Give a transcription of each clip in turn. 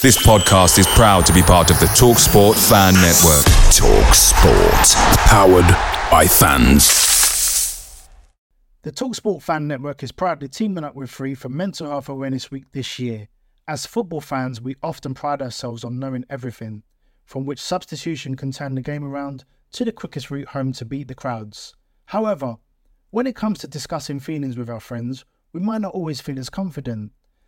This podcast is proud to be part of the TalkSport Fan Network. TalkSport, powered by fans. The TalkSport Fan Network is proudly teaming up with Free for Mental Health Awareness Week this year. As football fans, we often pride ourselves on knowing everything, from which substitution can turn the game around to the quickest route home to beat the crowds. However, when it comes to discussing feelings with our friends, we might not always feel as confident.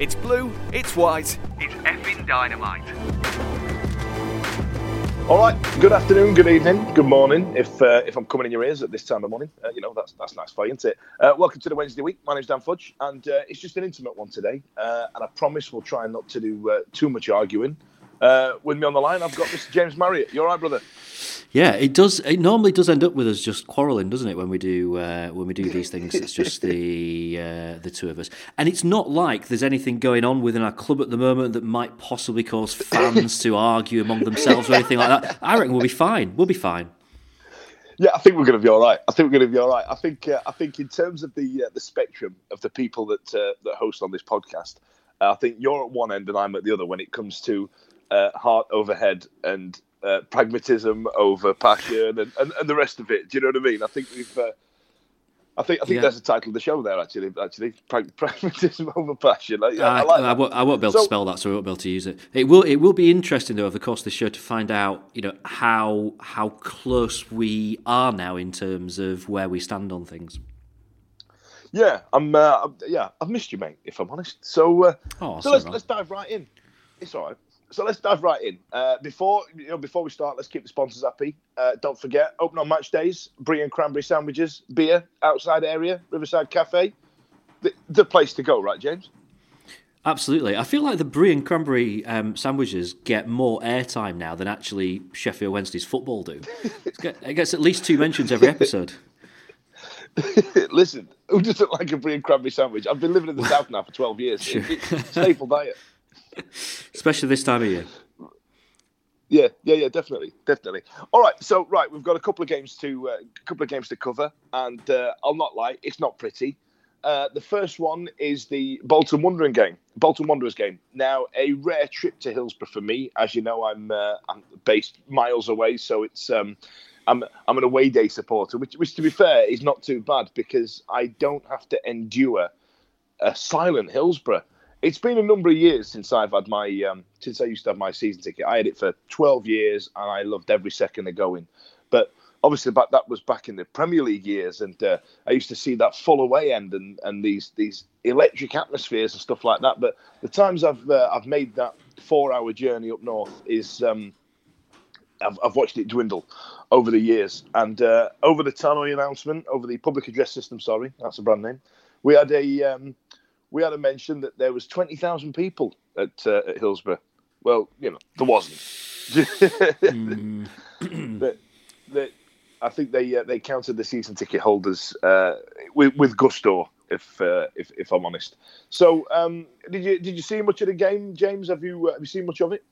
It's blue, it's white, it's effing dynamite. All right. Good afternoon, good evening, good morning. If uh, if I'm coming in your ears at this time of morning, uh, you know that's that's nice for you, isn't it? Uh, welcome to the Wednesday week. My name's Dan Fudge, and uh, it's just an intimate one today. Uh, and I promise we'll try not to do uh, too much arguing. Uh, with me on the line, I've got Mr. James Marriott. You all right, brother? Yeah, it does. It normally does end up with us just quarrelling, doesn't it? When we do uh, when we do these things, it's just the uh, the two of us, and it's not like there's anything going on within our club at the moment that might possibly cause fans to argue among themselves or anything like that. I reckon we'll be fine. We'll be fine. Yeah, I think we're going to be all right. I think we're going to be all right. I think uh, I think in terms of the uh, the spectrum of the people that uh, that host on this podcast, uh, I think you're at one end and I'm at the other when it comes to uh, heart overhead and uh, pragmatism over passion and, and, and the rest of it. Do you know what I mean? I think we've. Uh, I think I think Yeah. that's the title of the show there. Actually, actually, Prag- pragmatism over passion. Like, yeah, I, I like I, won't, I won't be able to spell that, so I won't be able to use it. It will. It will be interesting though over the course of the show to find out, you know, how how close we are now in terms of where we stand on things. Yeah, I'm. Uh, yeah, I've missed you, mate. If I'm honest. So, uh, Oh, so let's let's dive right in. It's all right. So let's dive right in. Uh, before you know, before we start, let's keep the sponsors happy. Uh, don't forget, open on match days, brie and cranberry sandwiches, beer, outside area, Riverside Cafe. The, the place to go, right, James? Absolutely. I feel like the brie and cranberry um, sandwiches get more airtime now than actually Sheffield Wednesday's football do. It gets at least two mentions every episode. Listen, who doesn't like a brie and cranberry sandwich? I've been living in the south now for twelve years. It- it's staple diet. Especially this time of year. Yeah, yeah, yeah, definitely, definitely. All right, so right, we've got a couple of games to uh, a couple of games to cover, and uh, I'll not lie, it's not pretty. Uh, the first one is the Bolton Wanderers game. Bolton Wanderers game. Now, a rare trip to Hillsborough for me. As you know, I'm uh, I'm based miles away, so it's um, I'm I'm an away day supporter, which which to be fair is not too bad because I don't have to endure a silent Hillsborough. It's been a number of years since I've had my um, since I used to have my season ticket. I had it for 12 years and I loved every second of going. But obviously, back that was back in the Premier League years, and uh, I used to see that full away end and, and these these electric atmospheres and stuff like that. But the times I've uh, I've made that four hour journey up north is um, I've, I've watched it dwindle over the years. And uh, over the tannoy announcement, over the public address system, sorry, that's a brand name. We had a um, we had to mention that there was twenty thousand people at uh, at Hillsborough. Well, you know, there wasn't. but, but I think they uh, they counted the season ticket holders uh, with, with gusto, if uh, if if I'm honest. So, um, did you did you see much of the game, James? Have you uh, have you seen much of it?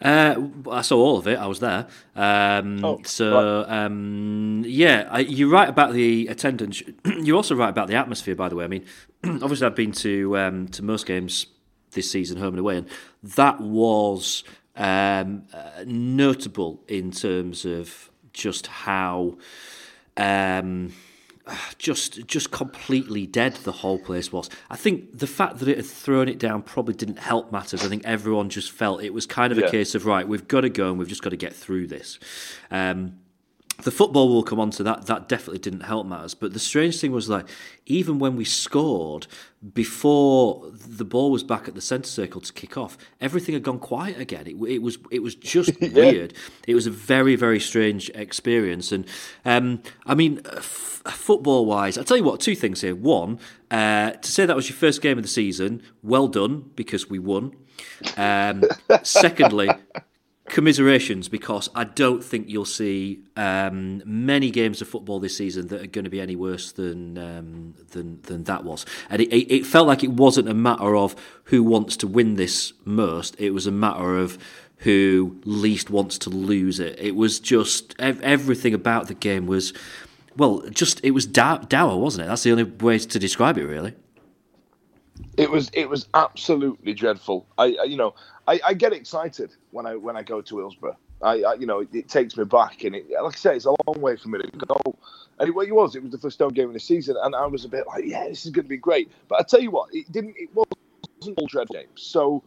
Uh, I saw all of it. I was there. Um, Oh, so um, yeah, I, you're right about the attendance. you're also right about the atmosphere. By the way, I mean, obviously I've been to um, to most games this season, home and away, and that was um, uh, notable in terms of just how. Just just completely dead the whole place was. I think the fact that it had thrown it down probably didn't help matters. I think everyone just felt it was kind of Yeah. a case of right, we've got to go and we've just got to get through this. Um, the football will come on to that. That definitely didn't help matters. But the strange thing was like, even when we scored, before the ball was back at the centre circle to kick off, everything had gone quiet again. It, it was it was just weird. It was a very very strange experience. And um, I mean, f- football wise, I'll tell you what. Two things here. One, uh, to say that was your first game of the season, well done because we won. Um, secondly, commiserations because I don't think you'll see um, many games of football this season that are going to be any worse than um, than than that was. And it, it, felt like it wasn't a matter of who wants to win this most; it was a matter of who least wants to lose it. It was just everything about the game was. Well, just it was dour, dour, wasn't it? That's the only way to describe it, really. It was it was absolutely dreadful. I, I you know I, I get excited when I when I go to Hillsborough. I, I you know it, it takes me back and it, like I say it's a long way for me to go. And it, it was it was the first home game of the season and I was a bit like yeah this is going to be great. But I tell you what it didn't it wasn't all dreadful games. So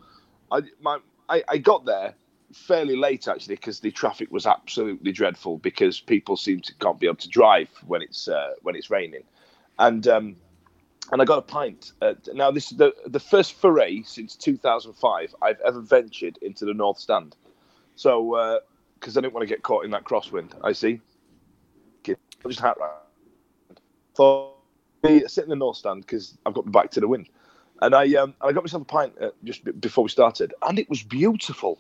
I my I, I got there fairly late actually because the traffic was absolutely dreadful because people seem to can't be able to drive when it's uh, when it's raining, and um, and I got a pint. Uh, now this is the the first foray since 2005 I've ever ventured into the North Stand, so because I didn't want to get caught in that crosswind. I see. I just hat round. Thought sit in the North Stand because I've got my back to the wind, and I um I got myself a pint uh, just b- before we started, and it was beautiful.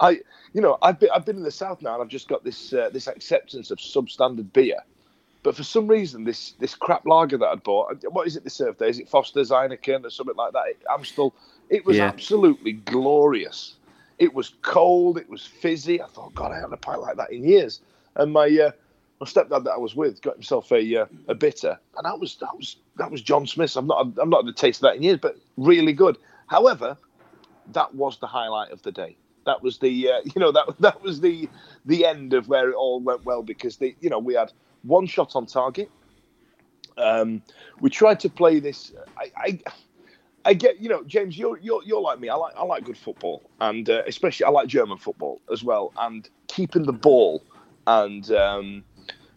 I, you know, I've been I've been in the south now, and I've just got this uh, this acceptance of substandard beer. But for some reason, this this crap lager that I'd bought, what is it they serve there? Is it Foster's Heineken or something like that? Amstel. It was Yeah. absolutely glorious. It was cold. It was fizzy. I thought, God, I haven't had a pint like that in years. And my uh, my stepdad that I was with got himself a uh, a bitter, and that was that was that was John Smith's. I'm not I'm not had the taste of that in years, but really good. However, that was the highlight of the day. That was the uh, you know that that was the the end of where it all went well because the you know we had one shot on target. Um, we tried to play this. I, I I get you know James, you're you're you're like me. I like I like good football and uh, especially I like German football as well. And keeping the ball and um,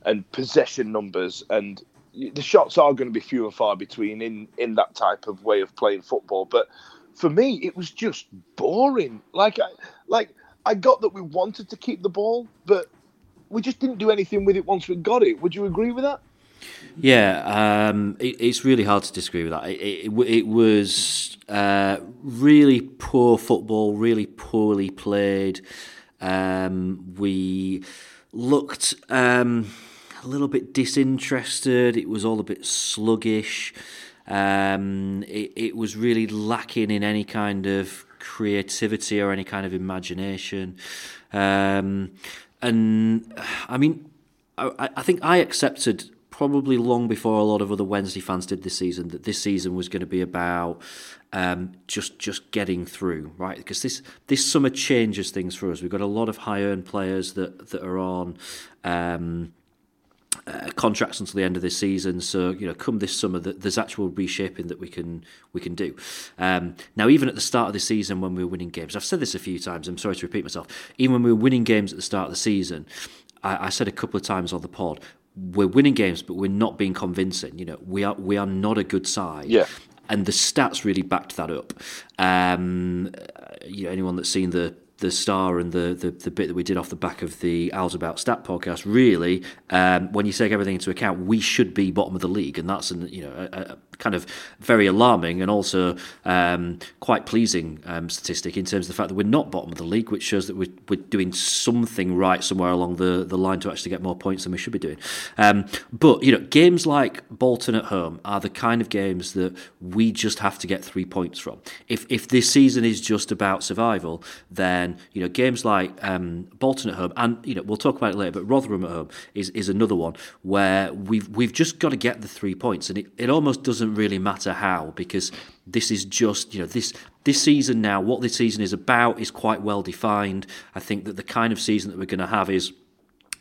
and possession numbers and the shots are going to be few and far between in in that type of way of playing football. But for me, it was just boring. Like I like I got that we wanted to keep the ball, but we just didn't do anything with it once we got it. Would you agree with that? Yeah, um, it, it's really hard to disagree with that. It, it, it was uh, really poor football, really poorly played. Um, we looked um, a little bit disinterested. It was all a bit sluggish. Um, it, it was really lacking in any kind of creativity or any kind of imagination. And I mean, I, I think I accepted probably long before a lot of other Wednesday fans did this season that this season was going to be about um, just just getting through, right? Because this this summer changes things for us. We've got a lot of high earned players that that are on. Um, uh, contracts until the end of this season. So you know, come this summer, there's actual reshaping that we can we can do. Um, now, even at the start of the season, when we were winning games, I've said this a few times. I'm sorry to repeat myself. Even when we were winning games at the start of the season, I, I said a couple of times on the pod, we're winning games, but we're not being convincing. You know, we are we are not a good side. Yeah. And the stats really backed that up. Um, you know, anyone that's seen the the star and the, the, the bit that we did off the back of the Owls About Stat podcast, really, um, when you take everything into account, we should be bottom of the league, and that's an, you know a, kind of very alarming and also um, quite pleasing um, statistic in terms of the fact that we're not bottom of the league, which shows that we're, we're doing something right somewhere along the, the line to actually get more points than we should be doing. Um, but you know, games like Bolton at home are the kind of games that we just have to get three points from. If if this season is just about survival, then you know games like um, Bolton at home, and you know we'll talk about it later, but Rotherham at home is, is another one where we've we've just got to get the three points, and it, it almost doesn't really matter how because this is just you know this this season now what this season is about is quite well defined. I think that the kind of season that we're going to have is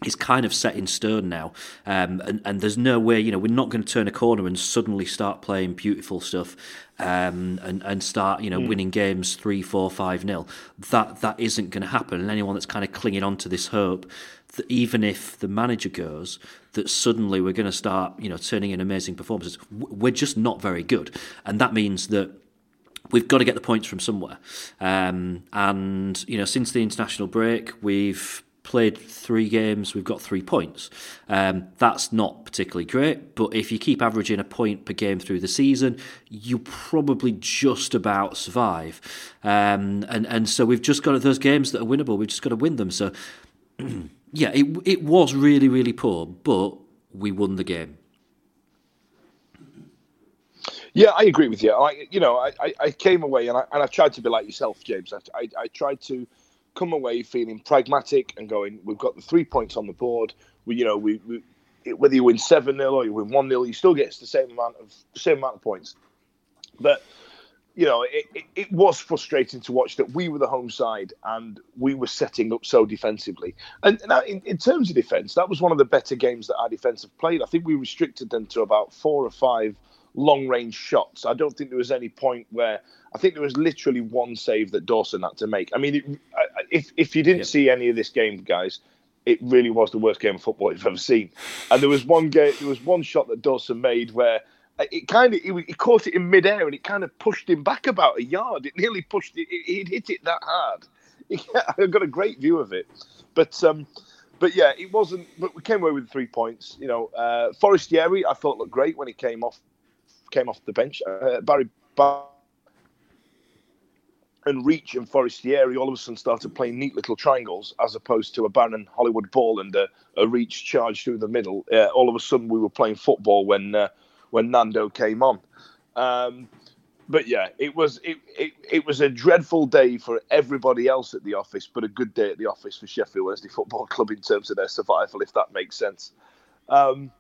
is kind of set in stone now, um, and and there's no way you know we're not going to turn a corner and suddenly start playing beautiful stuff, um, and and start you know mm. winning games three, four, five nil. That that isn't going to happen. And anyone that's kind of clinging on to this hope that even if the manager goes, that suddenly we're going to start you know turning in amazing performances. We're just not very good, and that means that we've got to get the points from somewhere. Um, and you know, since the international break, we've played three games, we've got three points. Um, that's not particularly great, but if you keep averaging a point per game through the season, you probably just about survive. Um, and and so we've just got those games that are winnable. We've just got to win them. So yeah, it it was really really poor, but we won the game. Yeah, I agree with you. I, you know, I, I came away and I and I tried to be like yourself, James. I, I, I tried to come away feeling pragmatic and going, we've got the three points on the board. We, you know, we, we whether you win seven 0 or you win one 0 you still get the same amount of same amount of points. But you know, it, it, it, was frustrating to watch that we were the home side and we were setting up so defensively. And now, in, in terms of defence, that was one of the better games that our defence have played. I think we restricted them to about four or five long range shots. I don't think there was any point where I think there was literally one save that Dawson had to make. I mean, it, if if you didn't yeah. see any of this game, guys, it really was the worst game of football you've ever seen. And there was one game, there was one shot that Dawson made where it kind of he, he, caught it in midair and it kind of pushed him back about a yard. It nearly pushed it. He'd hit it that hard. I got a great view of it, but um, but yeah, it wasn't. But we came away with three points. You know, uh, Forestieri I thought looked great when he came off came off the bench. Uh, Barry Bar- and Reach and Forestieri all of a sudden started playing neat little triangles as opposed to a barren Hollywood ball and a, a Reach charge through the middle. Uh, all of a sudden, we were playing football when uh, when Nando came on. Um, but yeah, it was it, it, it was a dreadful day for everybody else at the office, but a good day at the office for Sheffield Wednesday Football Club in terms of their survival, if that makes sense. Um,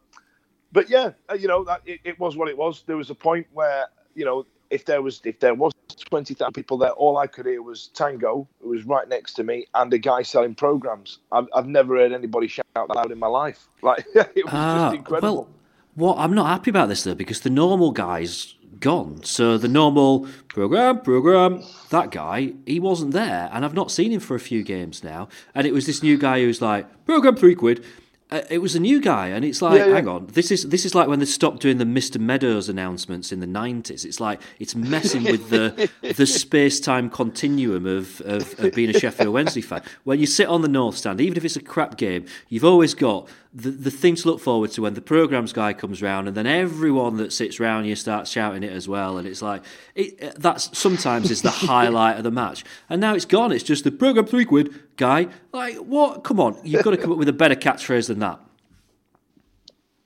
but yeah, uh, you know, that, it, it was what it was. There was a point where you know if there was if there was twenty thousand people there, all I could hear was Tango, who was right next to me, and a guy selling programs. I've, I've never heard anybody shout that loud in my life. Like it was uh, just incredible. Well, what I'm not happy about this though because the normal guy's gone. So the normal program, program, that guy, he wasn't there, and I've not seen him for a few games now. And it was this new guy who's like program three quid, uh, it was a new guy, and it's like, yeah, yeah. hang on, this is this is like when they stopped doing the Mister Meadows announcements in the nineties. It's like it's messing with the the space time continuum of, of, of being a Sheffield Wednesday fan. When you sit on the north stand, even if it's a crap game, you've always got the, the thing to look forward to when the programs guy comes round, and then everyone that sits round you starts shouting it as well, and it's like it, uh, that's sometimes is the highlight of the match, and now it's gone. It's just the program three quid guy. Like what? Come on, you've got to come up with a better catchphrase than that.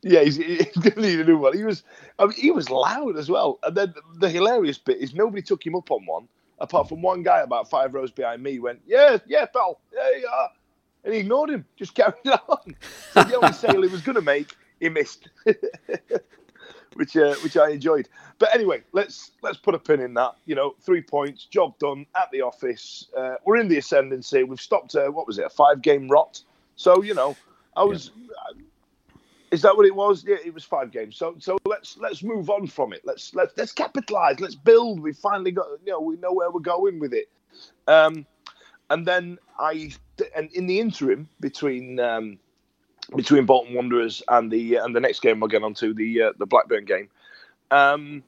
Yeah, he's, he's definitely a new one. He was, I mean, he was loud as well. And then the hilarious bit is nobody took him up on one, apart from one guy about five rows behind me. Went, yeah, yeah, pal, yeah, yeah and he ignored him, just carried on. So the only sale he was going to make, he missed, which uh, which I enjoyed. But anyway, let's let's put a pin in that. You know, three points, job done at the office. Uh, we're in the ascendancy. We've stopped. A, what was it? A five game rot. So you know, I was. Yeah. Is that what it was? Yeah, it was five games. So so let's let's move on from it. Let's let's let's capitalize. Let's build. We finally got you know we know where we're going with it. Um, and then I and in the interim between um, between Bolton Wanderers and the and the next game we'll get on to the uh, the Blackburn game. Um,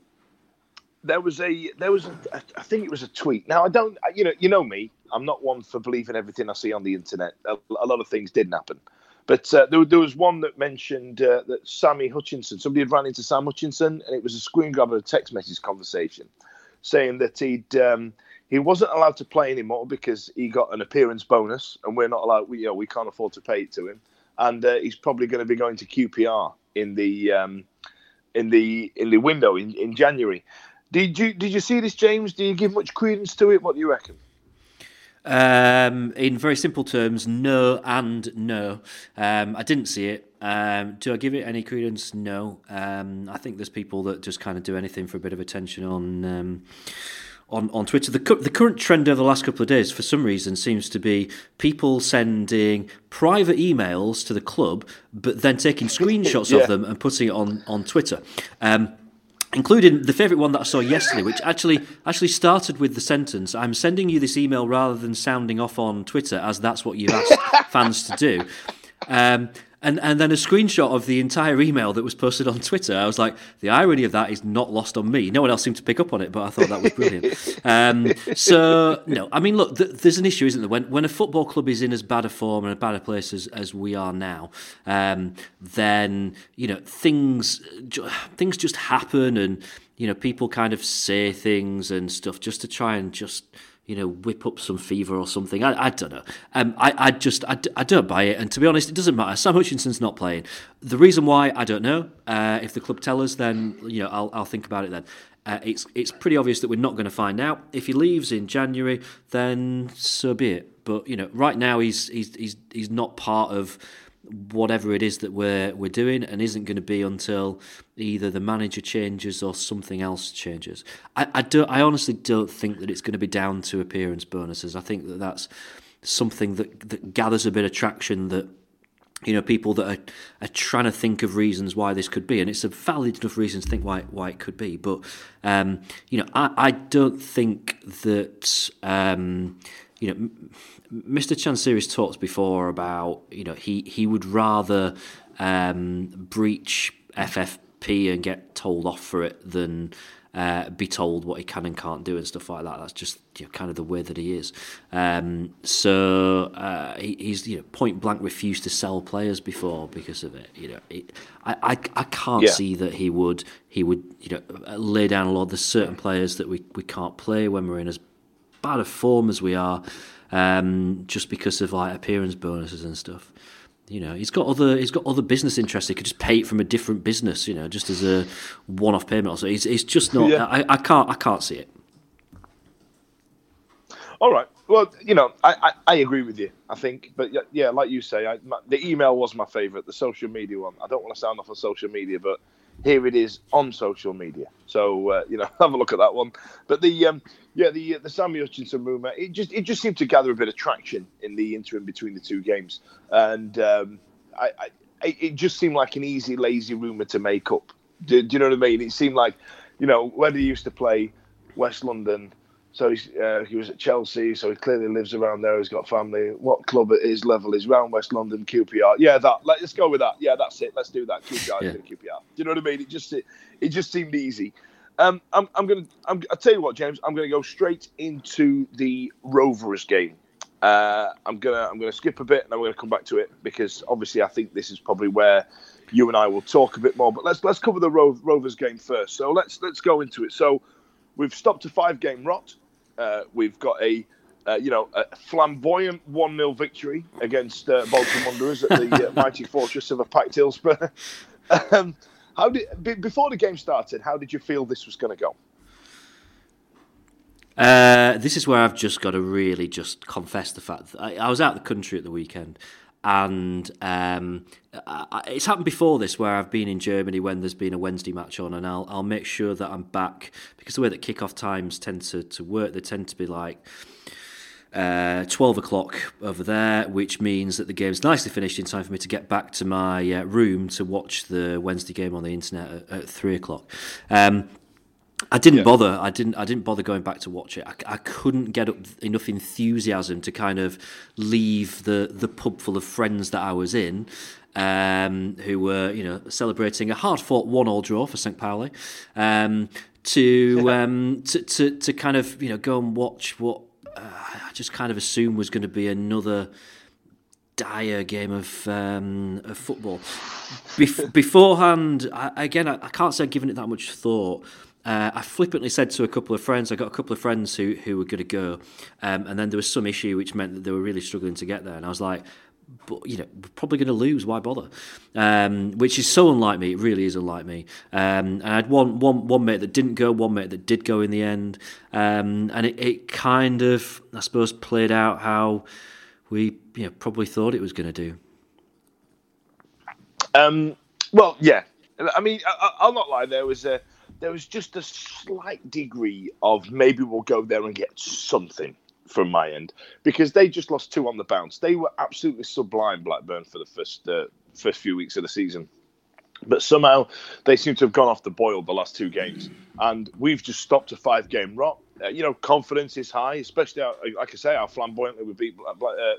there was a there was a, I think it was a tweet. Now I don't you know you know me. I'm not one for believing everything I see on the internet. A, a lot of things didn't happen, but uh, there, there was one that mentioned uh, that Sammy Hutchinson. Somebody had run into Sam Hutchinson, and it was a screen grab of a text message conversation, saying that he'd um, he wasn't allowed to play anymore because he got an appearance bonus, and we're not allowed. We, you know, we can't afford to pay it to him, and uh, he's probably going to be going to QPR in the um, in the in the window in, in January. Did you did you see this, James? Do you give much credence to it? What do you reckon? Um, in very simple terms, no and no. Um, I didn't see it. Um, do I give it any credence? No. Um, I think there's people that just kind of do anything for a bit of attention on um, on, on Twitter. The, the current trend over the last couple of days, for some reason, seems to be people sending private emails to the club, but then taking screenshots yeah. of them and putting it on, on Twitter. Um, including the favourite one that I saw yesterday, which actually actually started with the sentence, "I'm sending you this email rather than sounding off on Twitter, as that's what you asked fans to do." Um, and and then a screenshot of the entire email that was posted on Twitter. I was like, the irony of that is not lost on me. No one else seemed to pick up on it, but I thought that was brilliant. um, so no, I mean, look, th- there's an issue, isn't there? When when a football club is in as bad a form and a bad a place as, as we are now, um, then you know things things just happen, and you know people kind of say things and stuff just to try and just you know, whip up some fever or something. I, I don't know. Um, I, I just, I, I don't buy it. And to be honest, it doesn't matter. Sam Hutchinson's not playing. The reason why, I don't know. Uh, if the club tell us, then, you know, I'll, I'll think about it then. Uh, it's, it's pretty obvious that we're not going to find out. If he leaves in January, then so be it. But, you know, right now he's, he's, he's, he's not part of whatever it is that we're we're doing and isn't going to be until either the manager changes or something else changes. I, I don't I honestly don't think that it's going to be down to appearance bonuses. I think that that's something that that gathers a bit of traction that you know people that are, are trying to think of reasons why this could be and it's a valid enough reason to think why why it could be but um, you know I, I don't think that um, you know Mr. Chansiri's talked before about you know he he would rather um, breach FFP and get told off for it than uh, be told what he can and can't do and stuff like that. That's just you know, kind of the way that he is. Um, so uh, he, he's you know point blank refused to sell players before because of it. You know, it, I, I I can't yeah. see that he would he would you know lay down a law. There's certain players that we, we can't play when we're in as bad a form as we are um, just because of like appearance bonuses and stuff. You know, he's got other he's got other business interests. He could just pay it from a different business. You know, just as a one-off payment. Also, it's, it's just not. Yeah. I, I can't I can't see it. All right. Well, you know, I, I, I, agree with you. I think, but yeah, like you say, I, my, the email was my favourite. The social media one. I don't want to sound off on social media, but here it is on social media. So uh, you know, have a look at that one. But the um, yeah, the uh, the Sammy Hutchinson rumor it just it just seemed to gather a bit of traction in the interim between the two games, and um, I, I, it just seemed like an easy, lazy rumor to make up. Do, do you know what I mean? It seemed like you know where he used to play West London so uh, he was at Chelsea, so he clearly lives around there. He's got family. What club at his level is round West London QPR? Yeah, that. Let's go with that. Yeah, that's it. Let's do that. QPR, yeah. QPR. Do you know what I mean? It just it, it just seemed easy. Um, I'm, I'm gonna. I'm, I'll tell you what, James. I'm gonna go straight into the Rovers game. Uh, I'm gonna I'm gonna skip a bit and I'm gonna come back to it because obviously I think this is probably where you and I will talk a bit more. But let's let's cover the Ro- Rovers game first. So let's let's go into it. So we've stopped a five game rot. Uh, we've got a uh, you know, a flamboyant 1 0 victory against uh, Bolton Wanderers at the uh, mighty fortress of a packed Hillsborough. um, how did b- before the game started? How did you feel this was going to go? Uh, this is where I've just got to really just confess the fact that I, I was out of the country at the weekend, and um, it's happened before this where I've been in Germany when there's been a Wednesday match on, and I'll I'll make sure that I'm back because the way that kickoff times tend to, to work, they tend to be like. Uh, 12 o'clock over there, which means that the game's nicely finished in time for me to get back to my uh, room to watch the Wednesday game on the internet at, at 3 o'clock. Um, I didn't yeah. bother. I didn't. I didn't bother going back to watch it. I, I couldn't get up enough enthusiasm to kind of leave the the pub full of friends that I was in, um, who were you know celebrating a hard fought one all draw for St. Pauli, um, to, um, to to to kind of you know go and watch what uh, I just kind of assumed was going to be another dire game of, um, of football. Bef- beforehand, I, again, I, I, can't say I've given it that much thought. Uh, I flippantly said to a couple of friends, I got a couple of friends who, who were going to go, um, and then there was some issue which meant that they were really struggling to get there. And I was like, but you know, we're probably going to lose. Why bother? Um, which is so unlike me. It really is unlike me. Um, and I had one, one, one mate that didn't go, one mate that did go in the end, um, and it, it, kind of, I suppose, played out how we you know, probably thought it was going to do. Um, well, yeah. I mean, I, will not lie. There was a there was just a slight degree of maybe we'll go there and get something from my end because they just lost two on the bounce. They were absolutely sublime, Blackburn, for the first uh, first few weeks of the season. But somehow they seem to have gone off the boil the last two games, and we've just stopped a five-game rot. Uh, you know, confidence is high, especially our, like I say, how flamboyantly we beat uh,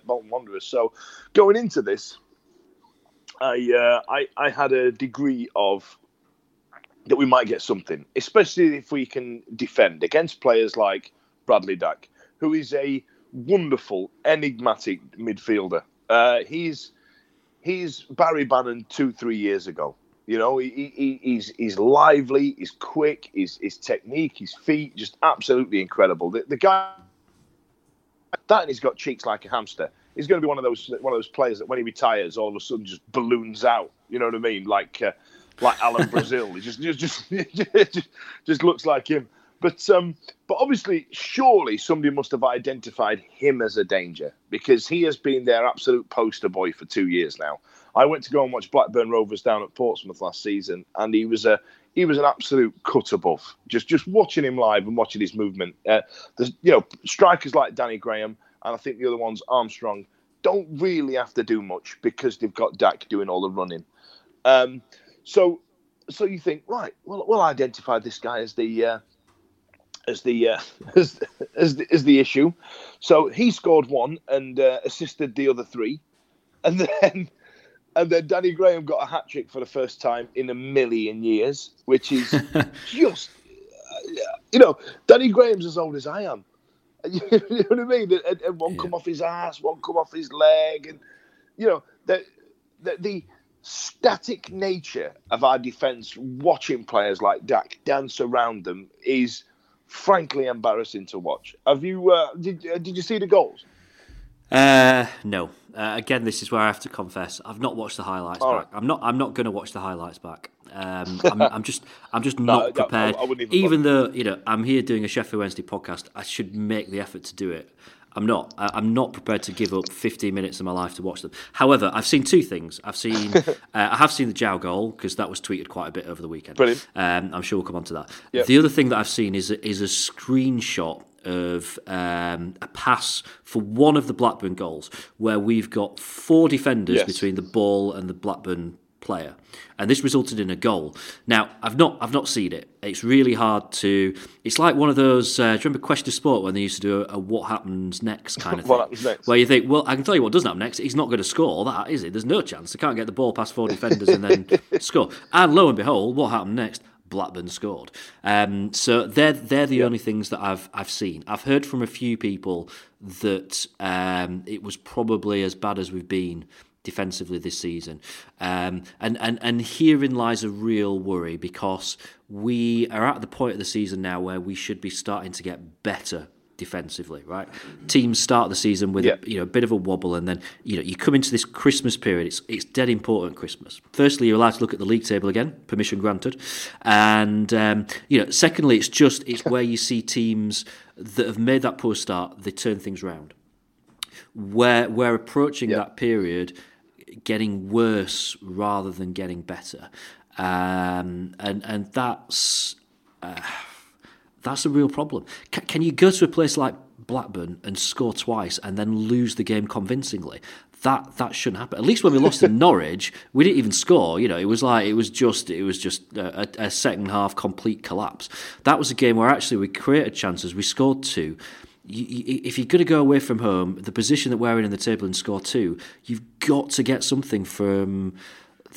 Bolton Wanderers. So going into this, I, uh, I I had a degree of that we might get something, especially if we can defend against players like Bradley Dack, who is a wonderful, enigmatic midfielder. Uh, he's he's Barry Bannan two, three years ago. You know, he, he, he's he's lively, he's quick, his his technique, his feet, just absolutely incredible. The, the guy that he's got cheeks like a hamster. He's going to be one of those one of those players that when he retires, all of a sudden just balloons out. You know what I mean? Like uh, like Alan Brazil. he just just just just looks like him. But um, but obviously, surely somebody must have identified him as a danger because he has been their absolute poster boy for two years now. I went to go and watch Blackburn Rovers down at Portsmouth last season, and he was a he was an absolute cut above. Just just watching him live and watching his movement. Uh, there's you know strikers like Danny Graham, and I think the other ones Armstrong don't really have to do much because they've got Dack doing all the running. Um, so so you think right? Well, we'll identify this guy as the uh, as the uh, as, as the, as the issue. So he scored one and uh, assisted the other three, and then and then Danny Graham got a hat trick for the first time in a million years, which is just, you know, Danny Graham's as old as I am. You know what I mean? And, and one yeah. come off his ass, one come off his leg, and you know the, the the, static nature of our defence, watching players like Dack dance around them, is frankly embarrassing to watch. Have you? Uh, did uh, Did you see the goals? Uh, no. Uh, again, this is where I have to confess I've not watched the highlights All back. right. I'm not. I'm not going to watch the highlights back. Um, I'm, I'm, just. I'm just not I- prepared. I even even though you know I'm here doing a Sheffield Wednesday podcast, I should make the effort to do it. I'm not. I, I'm not prepared to give up 15 minutes of my life to watch them. However, I've seen two things. I've seen. uh, I have seen the João goal because that was tweeted quite a bit over the weekend. Brilliant. Um, I'm sure we'll come on to that. Yep. The other thing that I've seen is a, is a screenshot of um, a pass for one of the Blackburn goals where we've got four defenders Yes. between the ball and the Blackburn player, and this resulted in a goal. Now, I've not I've not seen it. It's really hard to. It's like one of those. Uh, do you remember Question of Sport when they used to do a, a "What happens next" kind of thing? What happens next? Where you think, well, I can tell you what doesn't happen next. He's not going to score that, is it? There's no chance. They can't get the ball past four defenders and then score. And lo and behold, what happened next? Blackburn scored. Um, so they're they're the only things that I've I've seen. I've heard from a few people that um, it was probably as bad as we've been defensively this season. Um, and, and, and herein lies a real worry because we are at the point of the season now where we should be starting to get better defensively, right? Teams start the season with Yeah. a, you know a bit of a wobble, and then you know you come into this Christmas period. It's it's dead important Christmas. Firstly, you're allowed to look at the league table again, permission granted, and um, you know secondly, it's just it's where you see teams that have made that poor start, they turn things round. Where we're approaching Yeah. that period, getting worse rather than getting better, um, and and that's that's a real problem. Can, can you go to a place like Blackburn and score twice and then lose the game convincingly? That that shouldn't happen. At least when we lost to Norwich, we didn't even score. You know, it was like it was just it was just a a second half complete collapse. That was a game where actually we created chances. We scored two. You, you, if you're going to go away from home, the position that we're in in the table and score two, you've got to get something from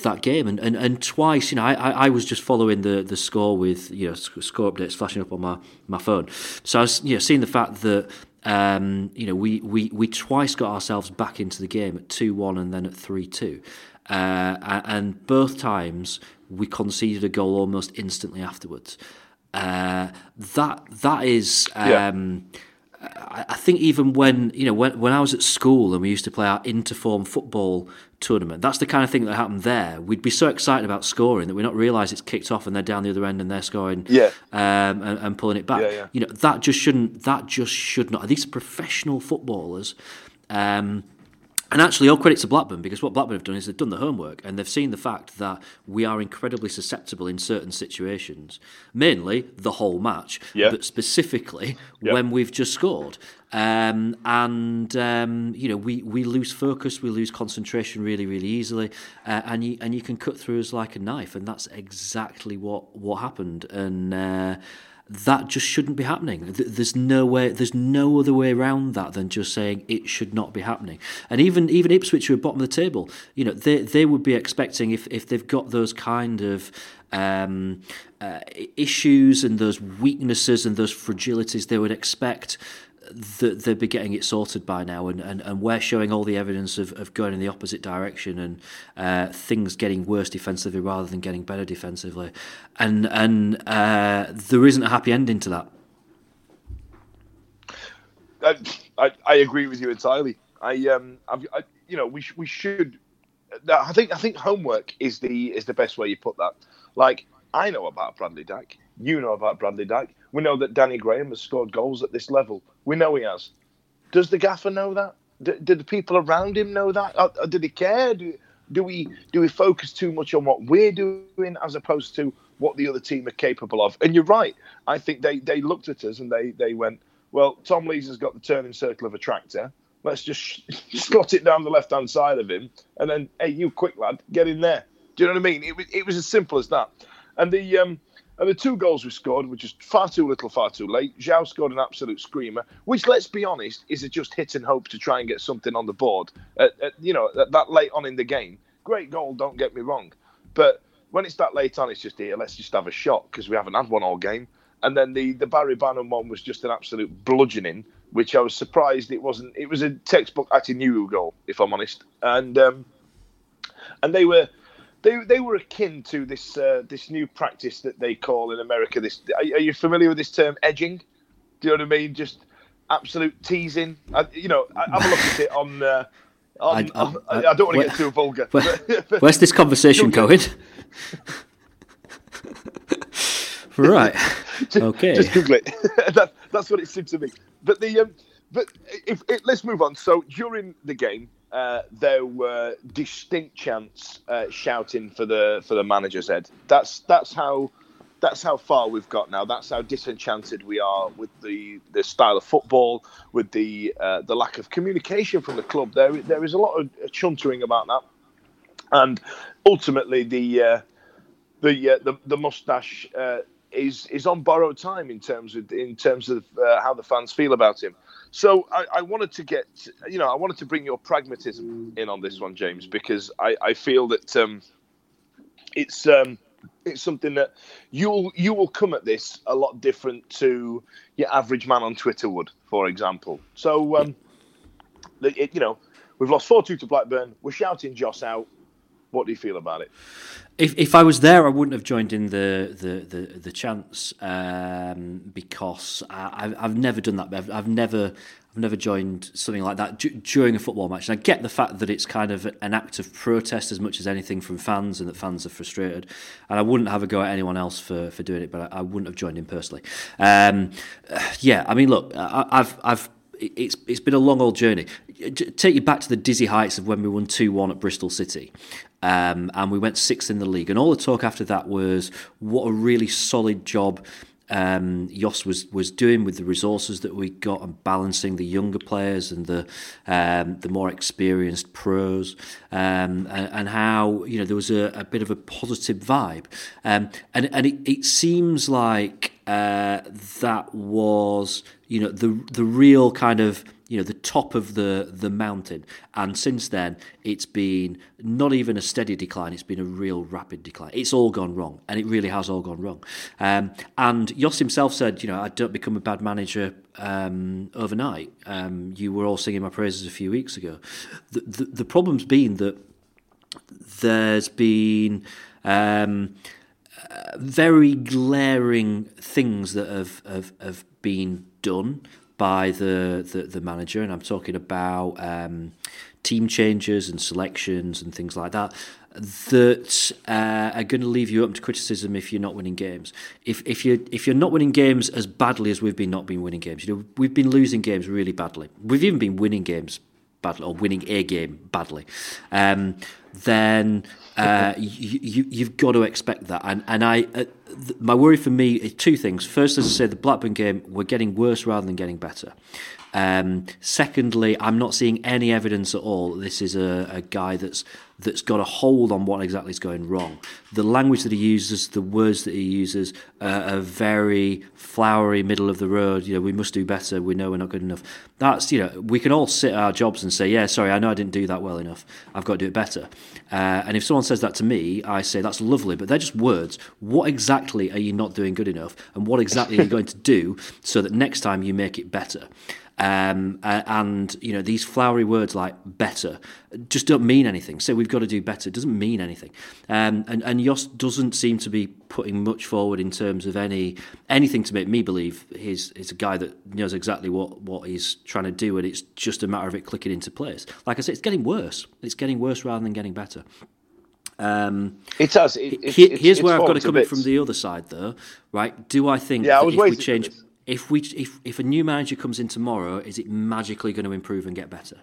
that game. And, and, and twice you know I, I was just following the, the score with you know score updates flashing up on my, my phone. So I was you know seeing the fact that um, you know we, we, we twice got ourselves back into the game at 2-1 and then at 3-2 uh, and both times we conceded a goal almost instantly afterwards. Uh, that that is um, I I think even when you know when when I was at school and we used to play our interform football tournament, that's the kind of thing that happened there. We'd be so excited about scoring that we not realise it's kicked off and they're down the other end and they're scoring, Yeah. um, and, and pulling it back. Yeah, yeah. You know that just shouldn't that just should not. These professional footballers. Um, And actually, all credit to Blackburn because what Blackburn have done is they've done the homework and they've seen the fact that we are incredibly susceptible in certain situations, mainly the whole match, Yeah. but specifically Yeah. when we've just scored. Um, and um, you know we, we lose focus, we lose concentration really really easily, uh, and you and you can cut through us like a knife, and that's exactly what what happened. And uh, that just shouldn't be happening. There's no way. There's no other way around that than just saying it should not be happening. And even even Ipswich, who are bottom of the table, you know, they they would be expecting if if they've got those kind of um, uh, issues and those weaknesses and those fragilities, they would expect that they'd be getting it sorted by now, and, and, and we're showing all the evidence of, of going in the opposite direction and uh, things getting worse defensively rather than getting better defensively, and and uh, there isn't a happy ending to that. I, I, I agree with you entirely. I um, I've, I, you know, we sh- we should. I think I think homework is the is the best way you put that. Like I know about Bradley Dyke. You know about Bradley Dyke. We know that Danny Graham has scored goals at this level. We know he has. Does the gaffer know that? D- did the people around him know that? Or, or did he care? Do, do we do we focus too much on what we're doing as opposed to what the other team are capable of? And you're right. I think they they looked at us and they they went, well, Tom Lees has got the turning circle of a tractor. Let's just slot it down the left hand side of him, and then hey, you quick lad, get in there. Do you know what I mean? It was it was as simple as that. And the um and the two goals we scored were just far too little, far too late. João scored an absolute screamer, which, let's be honest, is a just hit and hope to try and get something on the board. At, at, you know, that, that late on in the game, great goal. Don't get me wrong, but when it's that late on, it's just here. Let's just have a shot because we haven't had one all game. And then the the Barry Bannan one was just an absolute bludgeoning, which I was surprised it wasn't. It was a textbook Atdhe Nuhiu goal, if I'm honest. And um, and they were they they were akin to this uh, this new practice that they call in America. This are, are you familiar with this term edging? Do you know what I mean? Just absolute teasing. I, you know, I, have a look at it on. Uh, on, I- on- I, I don't want to where- get too vulgar. Where, where's this conversation going? right. Okay. Just Google it. that, that's what it seemed to me. But the um, but if, if let's move on. So during the game, uh, there were distinct chants uh, shouting for the for the manager's head. That's that's how that's how far we've got now. That's how disenchanted we are with the, the style of football, with the uh, the lack of communication from the club. There there is a lot of chuntering about that, and ultimately the uh, the uh, the the mustache is is on borrowed time in terms of in terms of uh, how the fans feel about him. So I, I wanted to get you know I wanted to bring your pragmatism in on this one, James, because I, I feel that um, it's um, it's something that you'll you will come at this a lot different to your average man on Twitter would, for example. So um, it, you know we've lost four two to Blackburn. We're shouting Jos out. What do you feel about it? If if I was there, I wouldn't have joined in the the the, the chants um, because I, I've I've never done that. I've, I've never I've never joined something like that d- during a football match. And I get the fact that it's kind of an act of protest as much as anything from fans, and that fans are frustrated. And I wouldn't have a go at anyone else for, for doing it, but I, I wouldn't have joined in personally. Um, yeah, I mean, look, I, I've I've it's it's been a long old journey. Take you back to the dizzy heights of when we won two one at Bristol City, um, and we went sixth in the league. And all the talk after that was what a really solid job um, Jos was was doing with the resources that we got and balancing the younger players and the um, the more experienced pros, um, and, and how you know there was a, a bit of a positive vibe, um, and and it, it seems like uh, that was you know the the real kind of you know the top of the the mountain. And since then it's been not even a steady decline it's been a real rapid decline. It's all gone wrong and it really has all gone wrong. Um, and Jos himself said you know I don't become a bad manager um, overnight. Um, you were all singing my praises a few weeks ago. The, the, the problem's been that there's been um, uh, very glaring things that have, have, have been done by the, the, the manager, and I'm talking about um, team changes and selections and things like that. That uh, are going to leave you open to criticism if you're not winning games. If if you if you're not winning games as badly as we've been not been winning games, you know we've been losing games really badly. We've even been winning games badly or winning a game badly, um, then uh, you, you, have got to expect that. And and I, uh, th- my worry for me is two things. First, as I said, the Blackburn game, we're getting worse rather than getting better. Um, secondly, I'm not seeing any evidence at all. This is a, a guy that's that's got a hold on what exactly is going wrong. The language that he uses, the words that he uses, uh, are very flowery, middle of the road. You know, we must do better. We know we're not good enough. That's you know, we can all sit our jobs and say, yeah, sorry, I know I didn't do that well enough. I've got to do it better. Uh, and if someone says that to me, I say that's lovely, but they're just words. What exactly are you not doing good enough, and what exactly are you going to do so that next time you make it better? Um, and you know these flowery words like better just don't mean anything. So we've got to do better it doesn't mean anything. Um, and and Jos doesn't seem to be putting much forward in terms of any anything to make me believe he's he's a guy that knows exactly what what he's trying to do, and it's just a matter of it clicking into place. Like I said, it's getting worse. It's getting worse rather than getting better. Um, it does. It, it, here's where I've got to come in from the other side, though. Right? Do I think yeah, I was if we change? If we if if a new manager comes in tomorrow, is it magically going to improve and get better?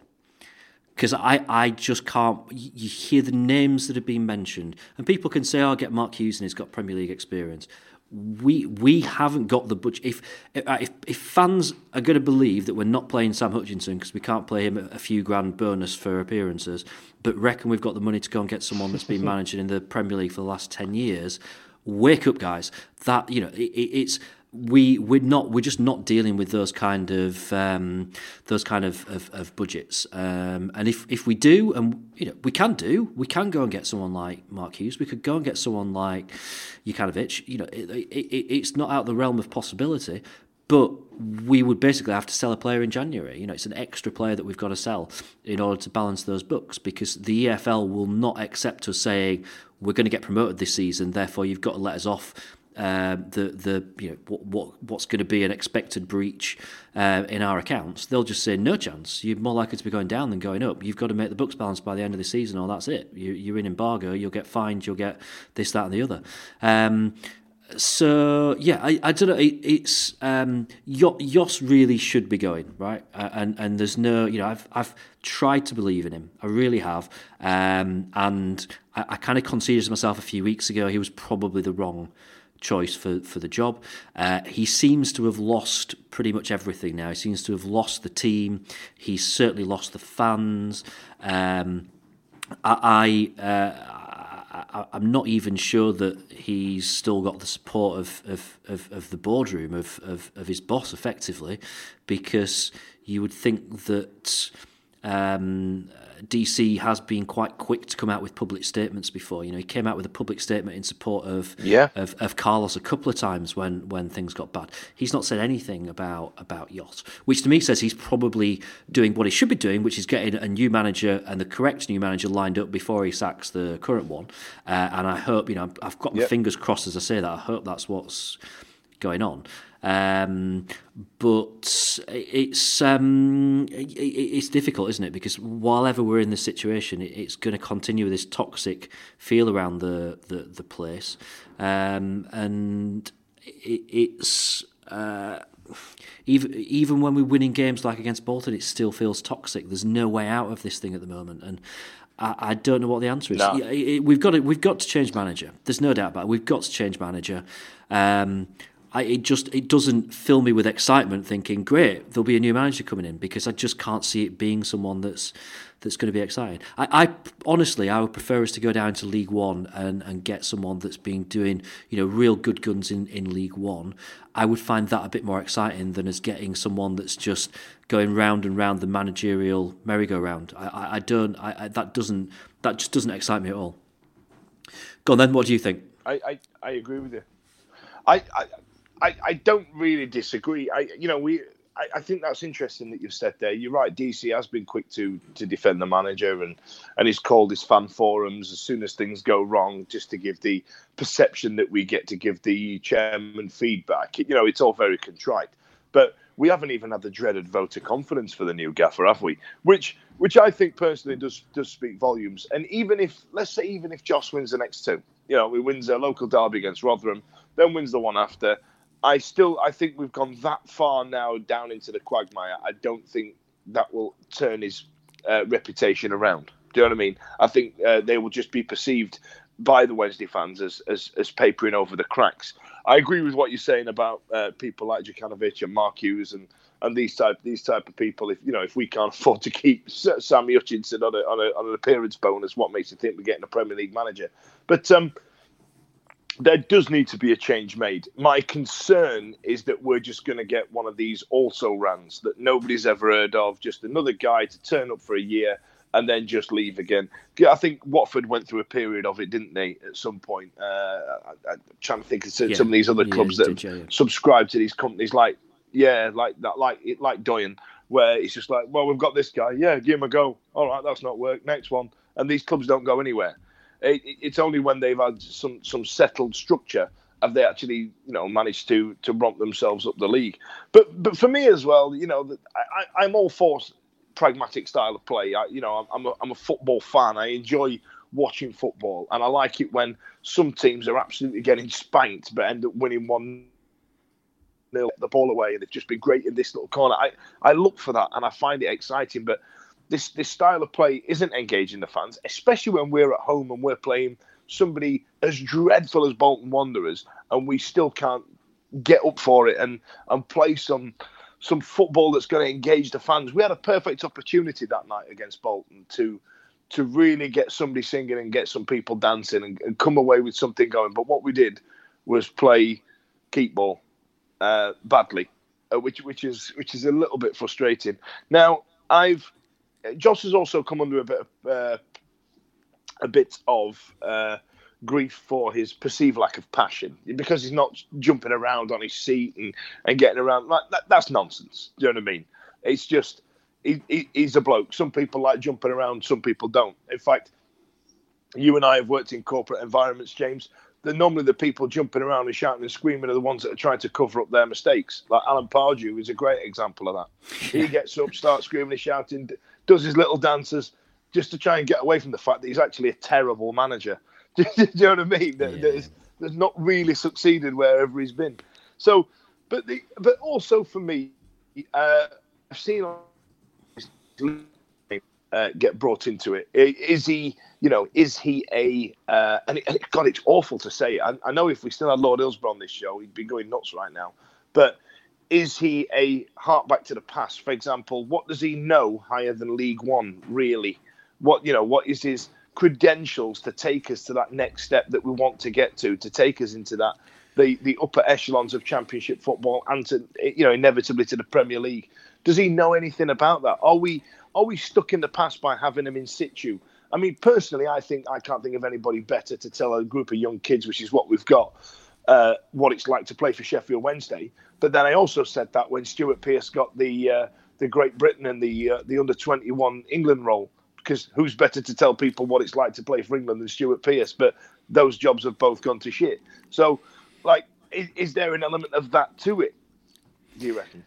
Because I, I just can't. You hear the names that have been mentioned, and people can say, "Oh, "I'll get Mark Hughes and he's got Premier League experience." We we haven't got the budget. If if if fans are going to believe that we're not playing Sam Hutchinson because we can't play him a few grand bonus for appearances, but reckon we've got the money to go and get someone that's been managing in the Premier League for the last ten years, wake up, guys! That you know it, it's we we're not we're just not dealing with those kind of um, those kind of, of, of budgets. Um, and if, if we do, and you know we can do, we can go and get someone like Mark Hughes. We could go and get someone like Jokanovic. You know, it, it, it's not out of the realm of possibility. But we would basically have to sell a player in January. You know, it's an extra player that we've got to sell in order to balance those books because the EFL will not accept us saying we're going to get promoted this season. Therefore, you've got to let us off um, the the you know what, what what's going to be an expected breach uh, in our accounts, they'll just say no chance. You're more likely to be going down than going up. You've got to make the books balance by the end of the season, or that's it. You, you're in embargo. You'll get fined. You'll get this, that, and the other. Um, so yeah, I, I don't know. It, it's um, Jos really should be going right, and and there's no, you know, I've I've tried to believe in him. I really have, um, and I, I kind of conceded to myself a few weeks ago he was probably the wrong choice for, for the job. Uh, he seems to have lost pretty much everything now. He seems to have lost the team. He's certainly lost the fans. Um, I, I, uh, I, am not even sure that he's still got the support of, of, of, of the boardroom, of, of, of his boss, effectively, because you would think that. Um, DC has been quite quick to come out with public statements before. You know, he came out with a public statement in support of yeah. of, of Carlos a couple of times when when things got bad. He's not said anything about about Jos, which to me says he's probably doing what he should be doing, which is getting a new manager and the correct new manager lined up before he sacks the current one. Uh, and I hope, you know, I've got my yep. fingers crossed as I say that. I hope that's what's going on. Um, but it's um, it, it's difficult, isn't it? Because while ever we're in this situation, it, it's going to continue with this toxic feel around the the, the place, um, and it, it's. Uh, even even when we're winning games like against Bolton, it still feels toxic. There's no way out of this thing at the moment, and I, I don't know what the answer is. No. We've got to, we've got to change manager. There's no doubt about it. We've got to change manager. Um, I, it just it doesn't fill me with excitement thinking great there'll be a new manager coming in because I just can't see it being someone that's that's going to be exciting. I, I honestly I would prefer us to go down to League One and, and get someone that's been doing you know real good guns in, in League One. I would find that a bit more exciting than as getting someone that's just going round and round the managerial merry-go-round. I, I, I don't I, I, that doesn't that just doesn't excite me at all. Go on then. What do you think? I, I, I agree with you. I, I I, I don't really disagree. I you know we I, I, think that's interesting that you've said there. You're right. DC has been quick to to defend the manager and and he's called his fan forums as soon as things go wrong, just to give the perception that we get to give the chairman feedback. You know, it's all very contrite, but we haven't even had the dreaded vote of confidence for the new gaffer, have we? Which which I think personally does does speak volumes. And even if let's say even if Jos wins the next two, you know, he wins a local derby against Rotherham, then wins the one after I still I think we've gone that far now down into the quagmire. I don't think that will turn his uh, reputation around. Do you know what I mean? I think uh, they will just be perceived by the Wednesday fans as, as as papering over the cracks. I agree with what you're saying about uh, people like Jokanovic and Mark Hughes and, and these type these type of people. If you know if we can't afford to keep Sammy Hutchinson on, a, on, a, on an appearance bonus, what makes you think we're getting a Premier League manager? But um, there does need to be a change made. My concern is that we're just going to get one of these also runs that nobody's ever heard of, just another guy to turn up for a year and then just leave again. I think Watford went through a period of it, didn't they? At some point, uh, I, am trying to think of some, yeah. of these other clubs yeah, that yeah, subscribe to these companies, like yeah, like that, like like Doyen, where it's just like, well, we've got this guy, yeah, give him a go. All right, that's not work. Next one, and these clubs don't go anywhere. It, it's only when they've had some some settled structure have they actually you know managed to to romp themselves up the league. But but for me as well, you know, I, I'm all for pragmatic style of play. I, you know, I'm a, I'm a football fan. I enjoy watching football, and I like it when some teams are absolutely getting spanked but end up winning one nil the ball away, and they've just been great in this little corner. I I look for that, and I find it exciting, but. This, this style of play isn't engaging the fans, especially when we're at home and we're playing somebody as dreadful as Bolton Wanderers, and we still can't get up for it and and play some some football that's going to engage the fans. We had a perfect opportunity that night against Bolton to to really get somebody singing and get some people dancing and, and come away with something going. But what we did was play keep ball uh, badly, uh, which which is which is a little bit frustrating. Now I've Jos has also come under a bit of uh, a bit of uh, grief for his perceived lack of passion because he's not jumping around on his seat and, and getting around. Like, that, that's nonsense. Do you know what I mean? It's just he, he, he's a bloke. Some people like jumping around, some people don't. In fact, you and I have worked in corporate environments, James. They're normally the people jumping around and shouting and screaming are the ones that are trying to cover up their mistakes. Like Alan Pardew is a great example of that. He gets up, starts screaming and shouting, does his little dances just to try and get away from the fact that he's actually a terrible manager. Do you know what I mean? That, yeah. that that's not really succeeded wherever he's been. So, but the but also for me, uh, I've seen uh, get brought into it. Is he, you know, is he a? Uh, and, it, God, it's awful to say. I, I, know if we still had Lord Hillsborough on this show, he'd be going nuts right now. But is he a hark back to the past? For example, what does he know higher than League One? Really, what you know, what is his credentials to take us to that next step that we want to get to, to take us into that the the upper echelons of Championship football and to you know inevitably to the Premier League. Does he know anything about that? Are we are we stuck in the past by having him in situ? I mean, personally, I think I can't think of anybody better to tell a group of young kids, which is what we've got, uh, what it's like to play for Sheffield Wednesday. But then I also said that when Stuart Pearce got the uh, the Great Britain and the uh, the under twenty one England role, because who's better to tell people what it's like to play for England than Stuart Pearce? But those jobs have both gone to shit. So, like, is, is there an element of that to it? Do you reckon?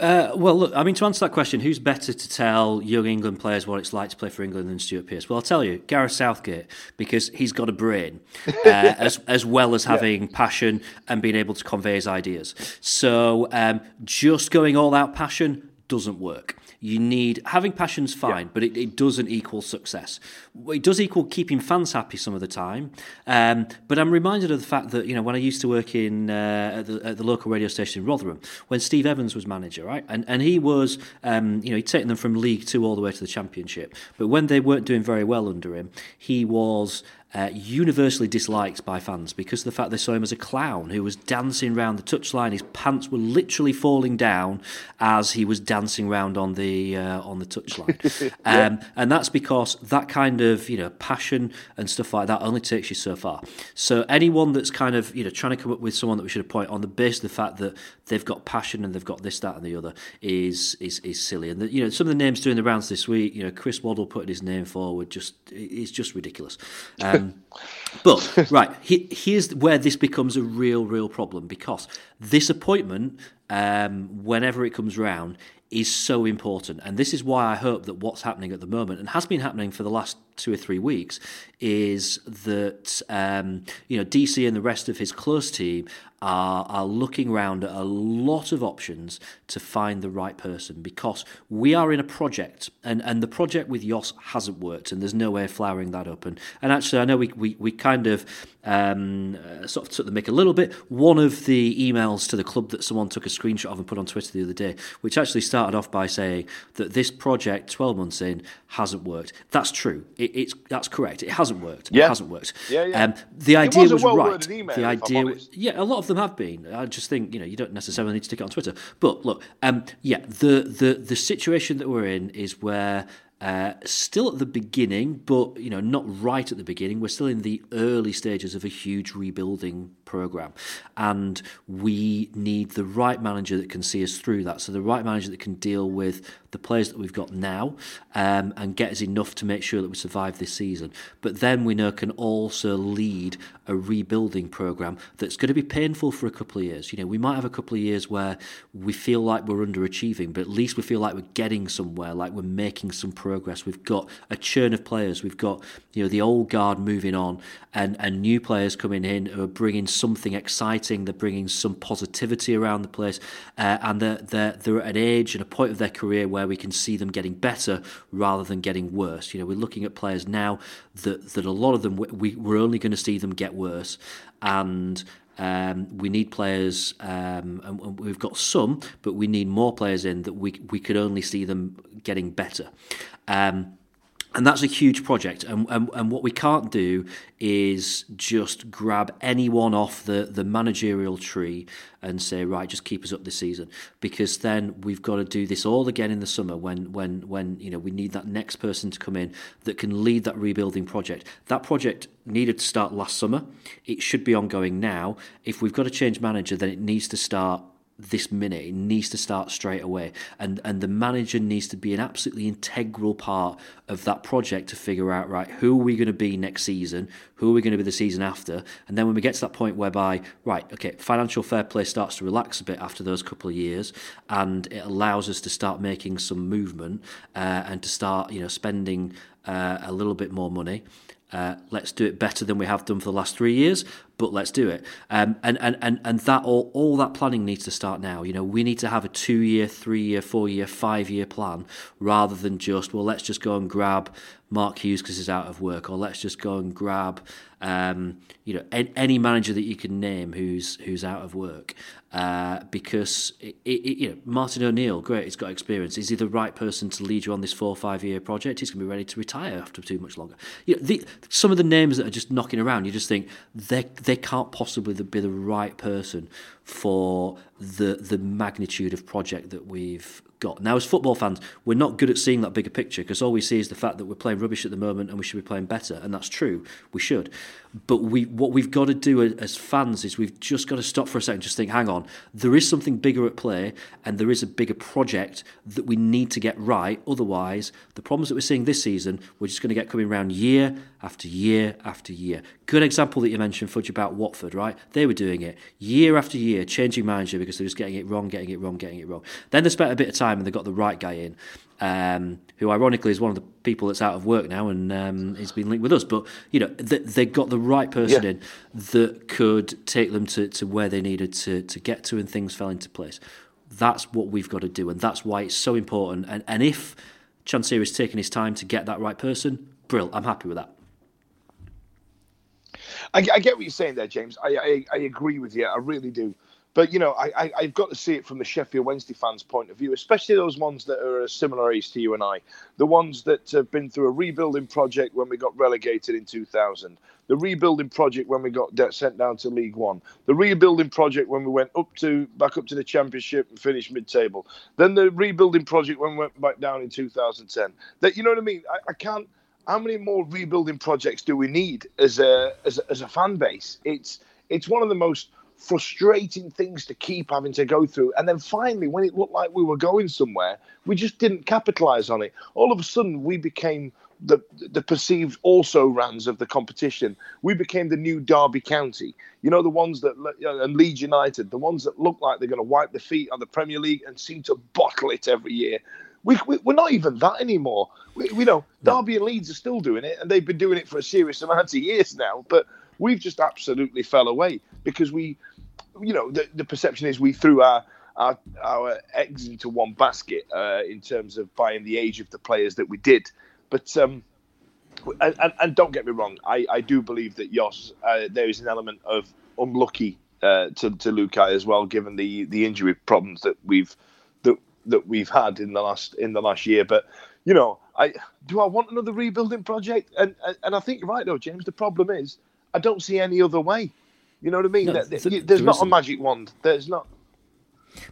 Uh, well, look, I mean, to answer that question, who's better to tell young England players what it's like to play for England than Stuart Pearce? Well, I'll tell you, Gareth Southgate, because he's got a brain, uh, as as well as having yeah. passion and being able to convey his ideas. So, um, just going all out passion doesn't work. You need having passion's fine, yeah. but it, it, doesn't equal success. It does equal keeping fans happy some of the time. Um, but I'm reminded of the fact that you know when I used to work in uh, at, the, at, the, local radio station in Rotherham, when Steve Evans was manager, right, and and he was um, you know he'd taken them from League Two all the way to the Championship. But when they weren't doing very well under him, he was uh, universally disliked by fans because of the fact they saw him as a clown who was dancing around the touchline. His pants were literally falling down as he was dancing around on the uh, on the touchline, yeah. um, and that's because that kind of you know passion and stuff like that only takes you so far. So anyone that's kind of you know trying to come up with someone that we should appoint on the basis of the fact that they've got passion and they've got this, that, and the other is is is silly. And the, you know some of the names doing the rounds this week, you know Chris Waddle putting his name forward, just it's just ridiculous. Um, but right, he, here's where this becomes a real, real problem because this appointment, um, whenever it comes round, is so important. And this is why I hope that what's happening at the moment and has been happening for the last two or three weeks is that um, you know DC and the rest of his close team are, are looking around at a lot of options to find the right person because we are in a project and, and the project with Jos hasn't worked and there's no way of flowering that up. And, and actually, I know we, we, we kind of um, uh, sort of took the mic a little bit. One of the emails to the club that someone took a screenshot of and put on Twitter the other day, which actually started off by saying that this project, 12 months in, hasn't worked. That's true. It, it's That's correct. It hasn't worked. Yeah. It hasn't worked. Yeah, yeah. Um, the idea was a was, right. email, the idea, honest. yeah, a lot of them have been. I just think you know you don't necessarily need to stick it on Twitter. But look, um, yeah, the the the situation that we're in is where. Uh, still at the beginning, but you know, not right at the beginning. We're still in the early stages of a huge rebuilding program, and we need the right manager that can see us through that. So the right manager that can deal with the players that we've got now um, and get us enough to make sure that we survive this season. But then we know can also lead a rebuilding program that's going to be painful for a couple of years. You know, we might have a couple of years where we feel like we're underachieving, but at least we feel like we're getting somewhere, like we're making some progress. We've got a churn of players. We've got you know the old guard moving on, and and new players coming in who are bringing something exciting. They're bringing some positivity around the place, uh, and they're they're they're at an age and a point of their career where we can see them getting better rather than getting worse. You know, we're looking at players now that that a lot of them we we're only going to see them get worse, and. Um, we need players, um, and we've got some, but we need more players in that we we could only see them getting better. Um, and that's a huge project. And, and, and what we can't do is just grab anyone off the, the managerial tree and say, right, just keep us up this season. Because then we've got to do this all again in the summer when, when, when you know, we need that next person to come in that can lead that rebuilding project. That project needed to start last summer. It should be ongoing now. If we've got to change manager, then it needs to start this minute. It needs to start straight away, and and the manager needs to be an absolutely integral part of that project to figure out right who are we going to be next season, who are we going to be the season after, and then when we get to that point whereby right, okay, financial fair play starts to relax a bit after those couple of years, and it allows us to start making some movement uh, and to start you know spending uh, a little bit more money. Uh, let's do it better than we have done for the last three years, but let's do it. Um, and, and, and, and that all, all that planning needs to start now. You know, we need to have a two year, three year, four year, five year plan rather than just, well, let's just go and grab Mark Hughes because he's out of work, or let's just go and grab, um, you know, any, any manager that you can name who's who's out of work. Uh, because it, it, you know Martin O'Neill, great, he's got experience. Is he the right person to lead you on this four or five year project? He's going to be ready to retire after too much longer. You know, the, some of the names that are just knocking around, you just think they they can't possibly be the right person for the the magnitude of project that we've got. Now, as football fans, we're not good at seeing that bigger picture because all we see is the fact that we're playing rubbish at the moment and we should be playing better, and that's true. We should, but we what we've got to do as fans is we've just got to stop for a second, just think, hang on, there is something bigger at play, and there is a bigger project that we need to get right. Otherwise, the problems that we're seeing this season, we're just going to get coming around year after year after year. Good example that you mentioned, Fudge, about Watford, right? They were doing it year after year, changing manager because they were just getting it wrong, getting it wrong, getting it wrong. Then they spent a bit of time and they got the right guy in, um, who ironically is one of the people that's out of work now and um, he's been linked with us. But, you know, they, they got the right person Yeah. in that could take them to, to where they needed to, to get to and things fell into place. That's what we've got to do. And that's why it's so important. And, and if Chansiri is taking his time to get that right person, brill, I'm happy with that. I, I get what you're saying there, James. I, I, I agree with you. I really do. But you know, I, I I've got to see it from the Sheffield Wednesday fans' point of view, especially those ones that are a similar age to you and I, the ones that have been through a rebuilding project when we got relegated in 2000, the rebuilding project when we got sent down to League One, the rebuilding project when we went up to back up to the Championship and finished mid-table, then the rebuilding project when we went back down in 2010. That you know what I mean? I, I can't. How many more rebuilding projects do we need as a as a, as a fan base? It's it's one of the most frustrating things to keep having to go through. And then finally, when it looked like we were going somewhere, we just didn't capitalize on it. All of a sudden, we became the the perceived also rans of the competition. We became the new Derby County. You know, the ones that uh, and Leeds United, the ones that look like they're going to wipe their feet on the Premier League and seem to bottle it every year. We, we, we're not even that anymore. We, we know Derby and Leeds are still doing it, and they've been doing it for a serious amount of years now. But we've just absolutely fell away because we you know, the, the perception is we threw our our, our eggs into one basket uh, in terms of buying the age of the players that we did. But um, and, and, don't get me wrong, I, I do believe that Jos uh, there is an element of unlucky uh, to to Luhukay as well, given the the injury problems that we've that that we've had in the last in the last year. But you know, I do I want another rebuilding project? And, and I think you're right though, James. The problem is I don't see any other way. You know what I mean? No, there's not isn't. a magic wand. There's not.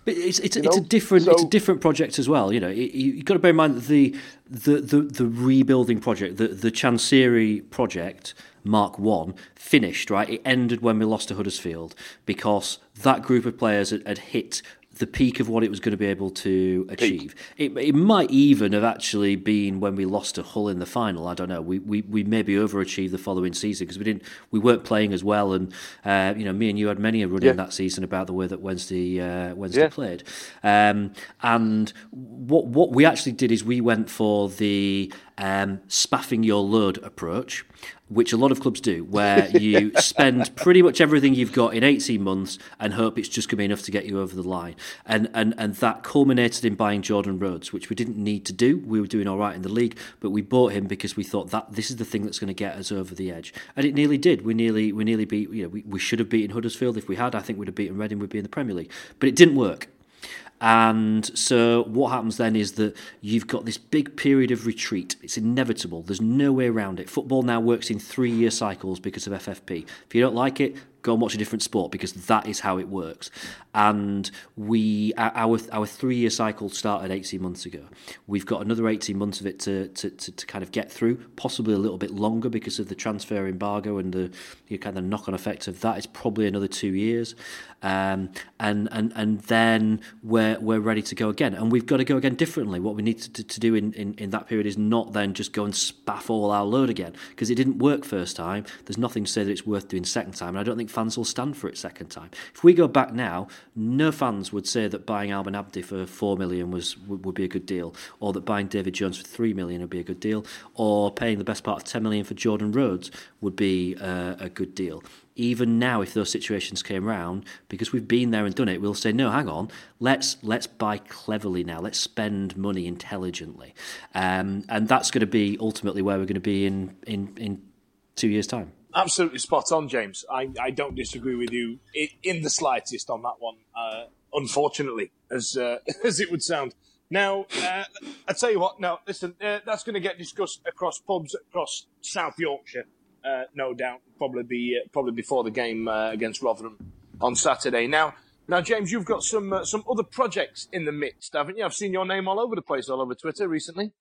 But it's it's, it's a different so, it's a different project as well. You know, you, have got to bear in mind that the the the, the rebuilding project, the the Chansiri project, Mark One, finished right. It ended when we lost to Huddersfield because that group of players had, had hit the peak of what it was going to be able to achieve. It, it might even have actually been when we lost to Hull in the final. I don't know. We we, we maybe overachieved the following season because we didn't we weren't playing as well. And uh, you know, me and you had many a run yeah. in that season about the way that Wednesday uh, Wednesday yeah. played. Um, and what what we actually did is we went for the um, spaffing your load approach, which a lot of clubs do, where you spend pretty much everything you've got in 18 months and hope it's just going to be enough to get you over the line. And, and, and that culminated in buying Jordan Rhodes, which we didn't need to do. We were doing all right in the league, but we bought him because we thought that this is the thing that's going to get us over the edge. And it nearly did. We nearly we nearly beat, you know, we, we should have beaten Huddersfield. If we had, I think we'd have beaten Reading, we'd be in the Premier League. But it didn't work. And so what happens then is that you've got this big period of retreat. It's inevitable. There's no way around it. Football now works in three year cycles because of FFP. If you don't like it, go and watch a different sport because that is how it works. And we our our three year cycle started eighteen months ago. We've got another eighteen months of it to, to, to, to, kind of get through, possibly a little bit longer because of the transfer embargo and the kind of knock on effect of that. It's probably another two years, um, and and and then we're we're ready to go again. And we've got to go again differently. What we need to, to do in, in, in that period is not then just go and spaff all our load again because it didn't work first time. There's nothing to say that it's worth doing second time. And I don't think fans will stand for it second time. If we go back now, no fans would say that buying Almen Abdi for four million was would, be a good deal, or that buying David Jones for three million would be a good deal, or paying the best part of ten million for Jordan Rhodes would be uh, a good deal even now if those situations came round because we've been there and done it we'll say no hang on let's let's buy cleverly now let's spend money intelligently um, and that's going to be ultimately where we're going to be in in in two years time absolutely spot on, James. I, I don't disagree with you in the slightest on that one. Uh, unfortunately, as uh, as it would sound. Now, uh, I tell you what. Now, listen, uh, that's going to get discussed across pubs across South Yorkshire, uh, no doubt. Probably be uh, probably before the game against Rotherham on Saturday. Now, now, James, you've got some some other projects in the midst, haven't you? I've seen your name all over the place, all over Twitter recently.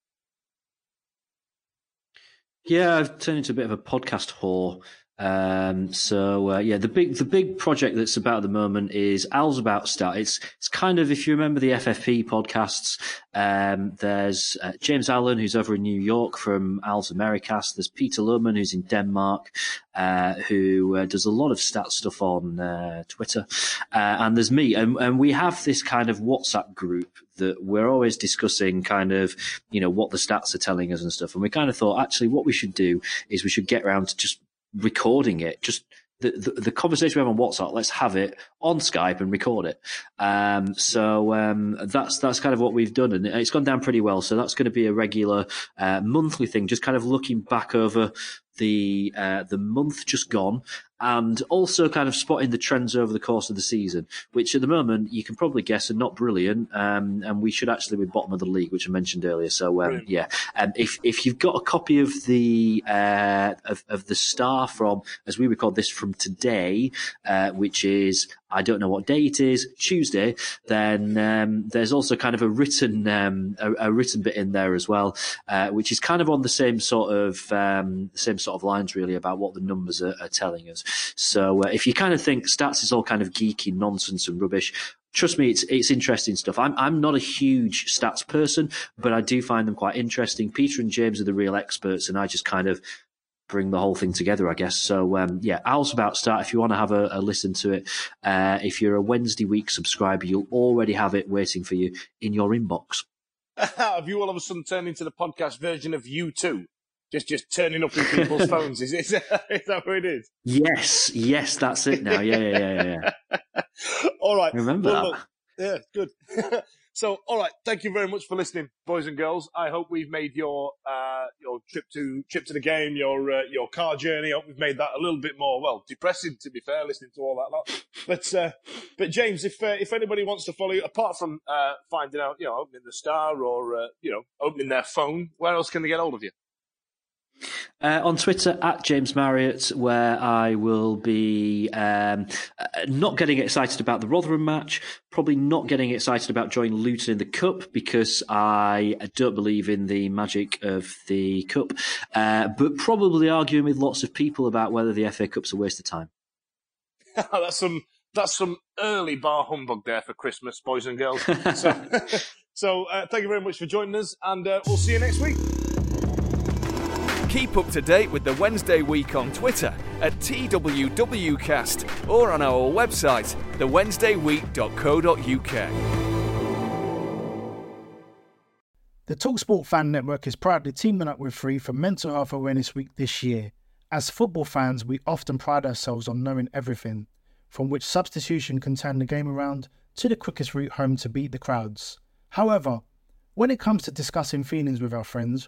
Yeah, I've turned into a bit of a podcast whore. Um, so uh, yeah, the big the big project that's about at the moment is Al's about start. It's it's kind of if you remember the FFP podcasts. Um, there's uh, James Allen who's over in New York from Al's Americast. There's Peter Lohman who's in Denmark, uh, who uh, does a lot of stat stuff on uh, Twitter, uh, and there's me, and, and we have this kind of WhatsApp group that we're always discussing kind of, you know, what the stats are telling us and stuff. And we kind of thought, actually, what we should do is we should get around to just recording it, just the, the, the, conversation we have on WhatsApp, let's have it on Skype and record it. Um, so um, that's that's kind of what we've done, and it's gone down pretty well. So that's going to be a regular uh, monthly thing, just kind of looking back over the uh, the month just gone, and also kind of spotting the trends over the course of the season, which at the moment you can probably guess are not brilliant. Um, and we should actually be bottom of the league, which I mentioned earlier. So um, yeah, um, if if you've got a copy of the uh, of, of the star from as we record this from today, uh, which is I don't know what day it is, Tuesday, then um, there's also kind of a written um, a, a, written bit in there as well, uh, which is kind of on the same sort of um, same sort of lines really about what the numbers are, are telling us. So uh, if you kind of think stats is all kind of geeky nonsense and rubbish, trust me, it's it's interesting stuff. I'm I'm not a huge stats person, but I do find them quite interesting. Peter and James are the real experts, and I just kind of bring the whole thing together, I guess. So um, yeah, Al's about start. If you want to have a, a listen to it, uh, if you're a Wednesday week subscriber, you'll already have it waiting for you in your inbox. have you all of a sudden turned into the podcast version of you too? Just just turning up in people's phones. Is, is, that, is that what it is? Yes, yes, that's it now. Yeah, yeah, yeah, yeah. all right. Remember Well, that. look, yeah, good. So, all right. Thank you very much for listening, boys and girls. I hope we've made your uh, your trip to trip to the game, your uh, your car journey. I hope we've made that a little bit more well depressing. To be fair, listening to all that lot. But uh, but James, if uh, if anybody wants to follow you, apart from uh, finding out, you know, opening the star or uh, you know, opening their phone, where else can they get hold of you? Uh, on Twitter at James Marriott, where I will be um, uh, not getting excited about the Rotherham match, probably not getting excited about joining Luton in the Cup because I don't believe in the magic of the Cup, uh, but probably arguing with lots of people about whether the FA Cup's a waste of time. that's some that's some early bar humbug there for Christmas, boys and girls. so, so uh, thank you very much for joining us, and uh, we'll see you next week. Keep up to date with the Wednesday Week on Twitter at TWWcast or on our website, thewednesdayweek.co.uk. The Talksport Fan Network is proudly teaming up with Free for Mental Health Awareness Week this year. As football fans, we often pride ourselves on knowing everything, from which substitution can turn the game around to the quickest route home to beat the crowds. However, when it comes to discussing feelings with our friends,